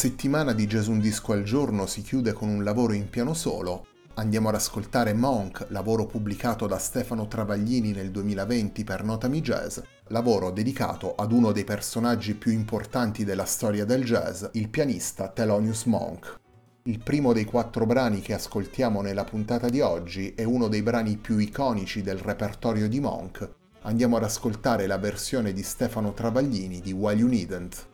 Settimana di Gesù un disco al giorno si chiude con un lavoro in piano solo. Andiamo ad ascoltare Monk, lavoro pubblicato da Stefano Travaglini nel 2020 per Notami Jazz, lavoro dedicato ad uno dei personaggi più importanti della storia del jazz, il pianista Thelonious Monk. Il primo dei quattro brani che ascoltiamo nella puntata di oggi è uno dei brani più iconici del repertorio di Monk. Andiamo ad ascoltare la versione di Stefano Travaglini di While You Needn't.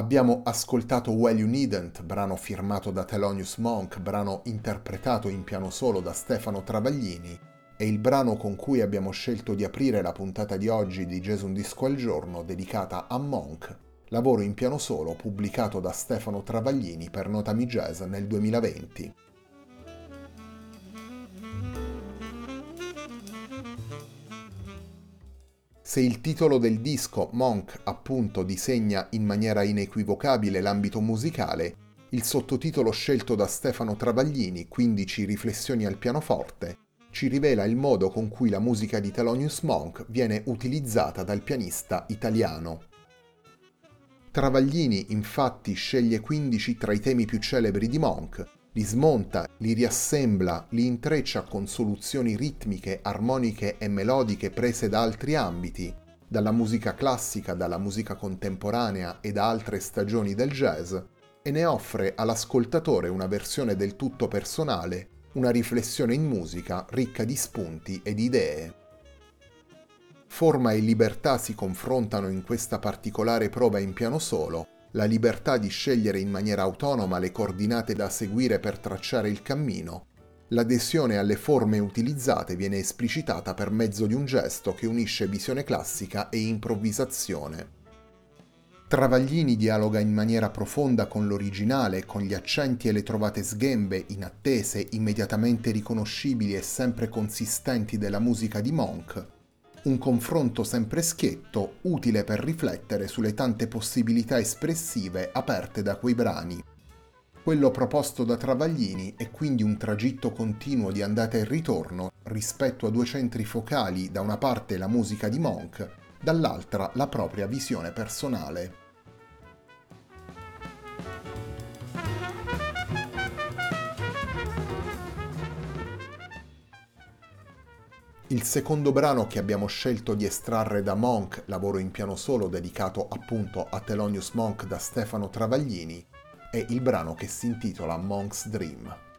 Abbiamo ascoltato Well You Needn't, brano firmato da Thelonious Monk, brano interpretato in piano solo da Stefano Travaglini, e il brano con cui abbiamo scelto di aprire la puntata di oggi di Gesù un disco al giorno dedicata a Monk, lavoro in piano solo pubblicato da Stefano Travaglini per Notami Jazz nel 2020. Se il titolo del disco, Monk, appunto disegna in maniera inequivocabile l'ambito musicale, il sottotitolo scelto da Stefano Travaglini, 15 riflessioni al pianoforte, ci rivela il modo con cui la musica di Thelonious Monk viene utilizzata dal pianista italiano. Travaglini infatti sceglie 15 tra i temi più celebri di Monk, li smonta, li riassembla, li intreccia con soluzioni ritmiche, armoniche e melodiche prese da altri ambiti, dalla musica classica, dalla musica contemporanea e da altre stagioni del jazz, e ne offre all'ascoltatore una versione del tutto personale una riflessione in musica ricca di spunti e di idee. Forma e libertà si confrontano in questa particolare prova in piano solo, la libertà di scegliere in maniera autonoma le coordinate da seguire per tracciare il cammino. L'adesione alle forme utilizzate viene esplicitata per mezzo di un gesto che unisce visione classica e improvvisazione. Travaglini dialoga in maniera profonda con l'originale, con gli accenti e le trovate sghembe, inattese, immediatamente riconoscibili e sempre consistenti della musica di Monk. Un confronto sempre schietto, utile per riflettere sulle tante possibilità espressive aperte da quei brani. Quello proposto da Travaglini è quindi un tragitto continuo di andata e ritorno rispetto a due centri focali, da una parte la musica di Monk, dall'altra la propria visione personale. Il secondo brano che abbiamo scelto di estrarre da Monk, lavoro in piano solo dedicato appunto a Thelonious Monk da Stefano Travaglini, è il brano che si intitola Monk's Dream.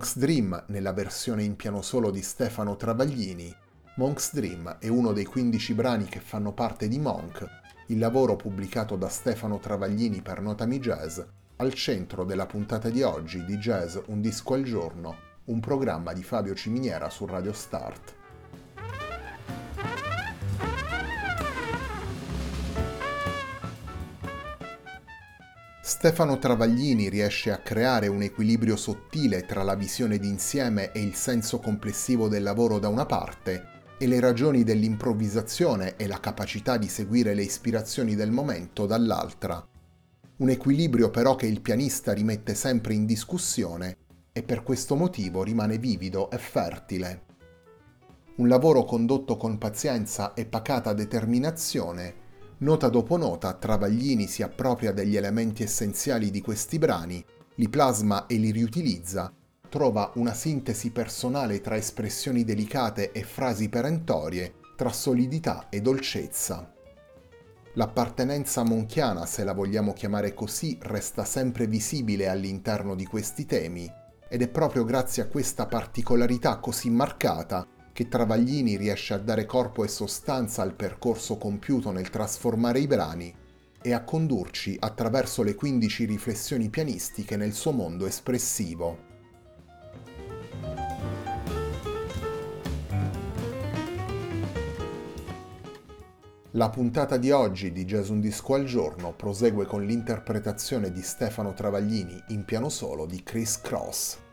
Monk's Dream nella versione in piano solo di Stefano Travaglini. Monk's Dream è uno dei 15 brani che fanno parte di Monk, il lavoro pubblicato da Stefano Travaglini per Notami Jazz, al centro della puntata di oggi di Jazz Un disco al giorno, un programma di Fabio Ciminiera su Radio Start. Stefano Travaglini riesce a creare un equilibrio sottile tra la visione d'insieme e il senso complessivo del lavoro da una parte e le ragioni dell'improvvisazione e la capacità di seguire le ispirazioni del momento dall'altra. Un equilibrio però che il pianista rimette sempre in discussione e per questo motivo rimane vivido e fertile. Un lavoro condotto con pazienza e pacata determinazione, nota dopo nota Travaglini si appropria degli elementi essenziali di questi brani, li plasma e li riutilizza trova una sintesi personale tra espressioni delicate e frasi perentorie, tra solidità e dolcezza. L'appartenenza monchiana, se la vogliamo chiamare così, resta sempre visibile all'interno di questi temi ed è proprio grazie a questa particolarità così marcata che Travaglini riesce a dare corpo e sostanza al percorso compiuto nel trasformare i brani e a condurci attraverso le 15 riflessioni pianistiche nel suo mondo espressivo. La puntata di oggi di Jazz Un Disco al Giorno prosegue con l'interpretazione di Stefano Travaglini in piano solo di Chris Cross.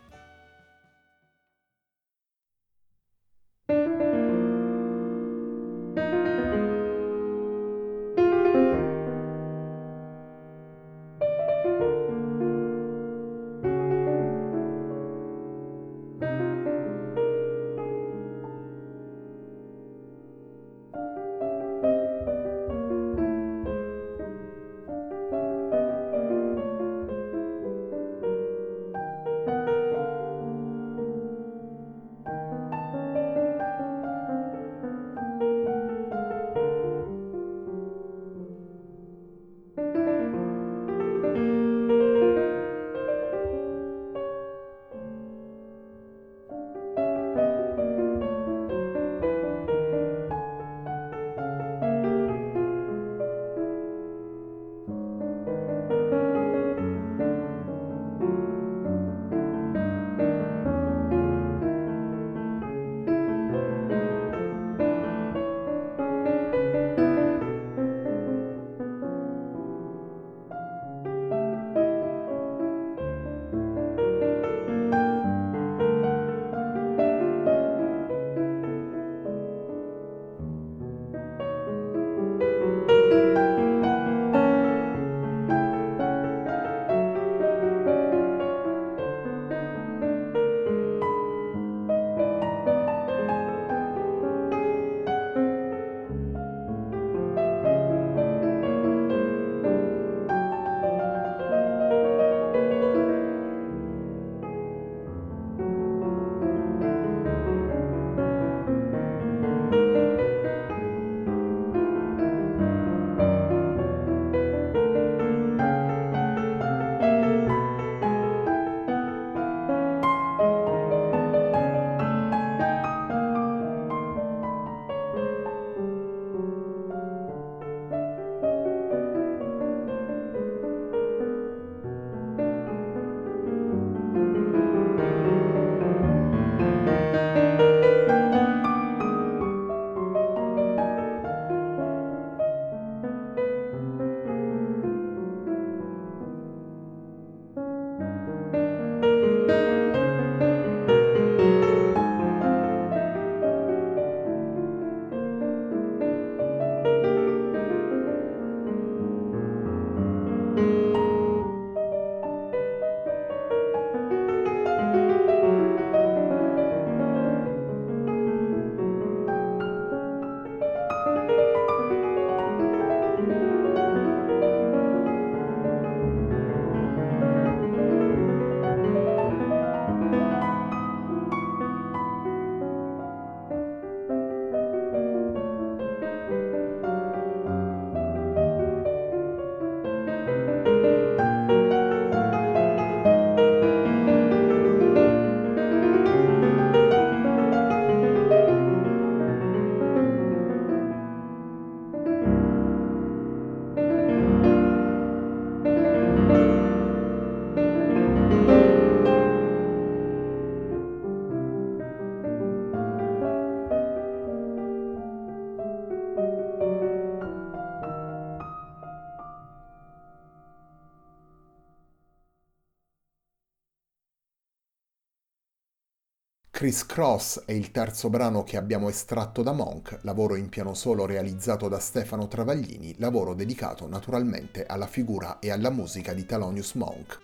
Criss Cross è il terzo brano che abbiamo estratto da Monk, lavoro in piano solo realizzato da Stefano Travaglini, lavoro dedicato naturalmente alla figura e alla musica di Thelonious Monk.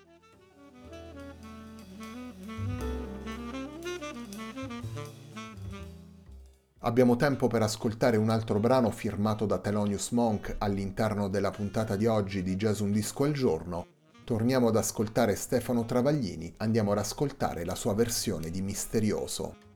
Abbiamo tempo per ascoltare un altro brano firmato da Thelonious Monk all'interno della puntata di oggi di Jazz Un Disco al Giorno, Torniamo ad ascoltare Stefano Travaglini, andiamo ad ascoltare la sua versione di Misterioso.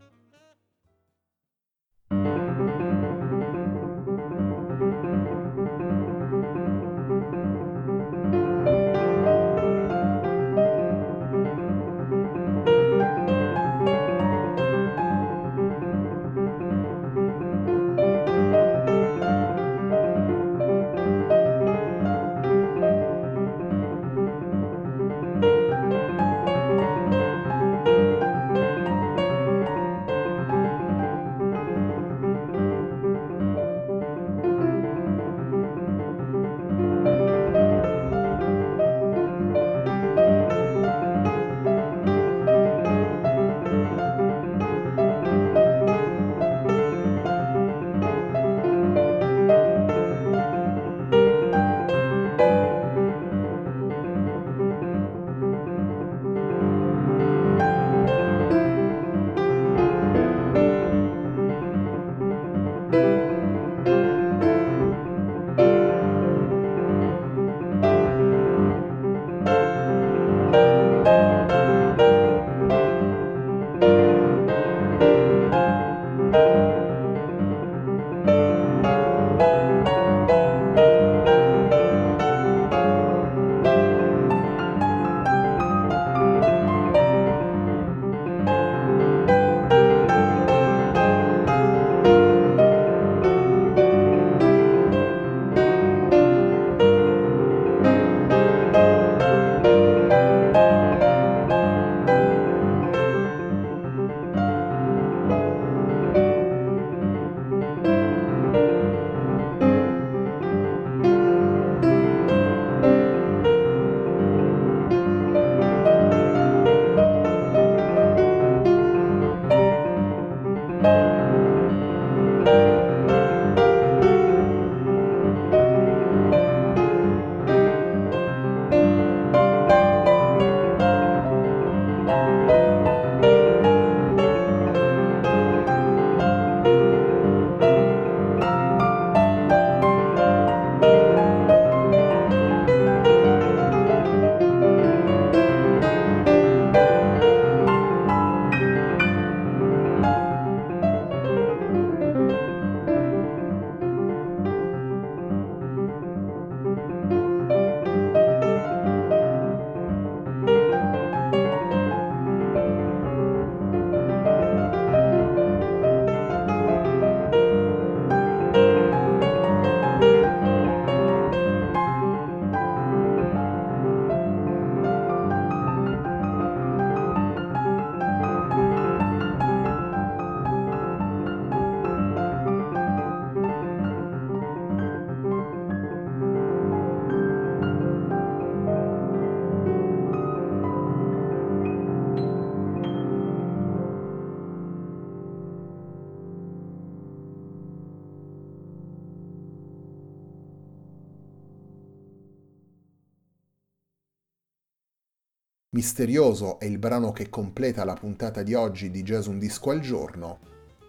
Misterioso è il brano che completa la puntata di oggi di Jazz Un Disco al Giorno,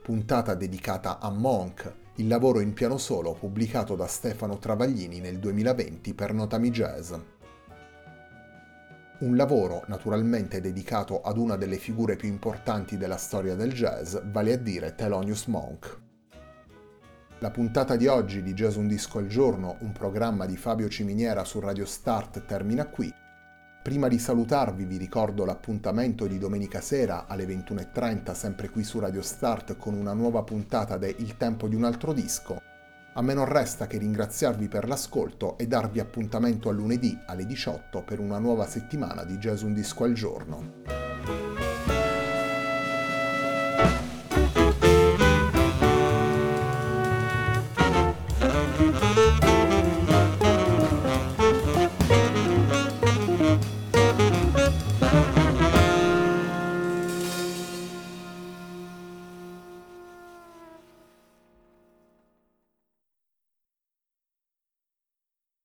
puntata dedicata a Monk, il lavoro in piano solo pubblicato da Stefano Travaglini nel 2020 per Notami Jazz. Un lavoro naturalmente dedicato ad una delle figure più importanti della storia del jazz, vale a dire Thelonious Monk. La puntata di oggi di Jazz Un Disco al Giorno, un programma di Fabio Ciminiera su Radio Start, termina qui. Prima di salutarvi vi ricordo l'appuntamento di domenica sera alle 21.30 sempre qui su Radio Start con una nuova puntata de Il tempo di un altro disco. A me non resta che ringraziarvi per l'ascolto e darvi appuntamento a lunedì alle 18 per una nuova settimana di Jazz Un Disco al Giorno.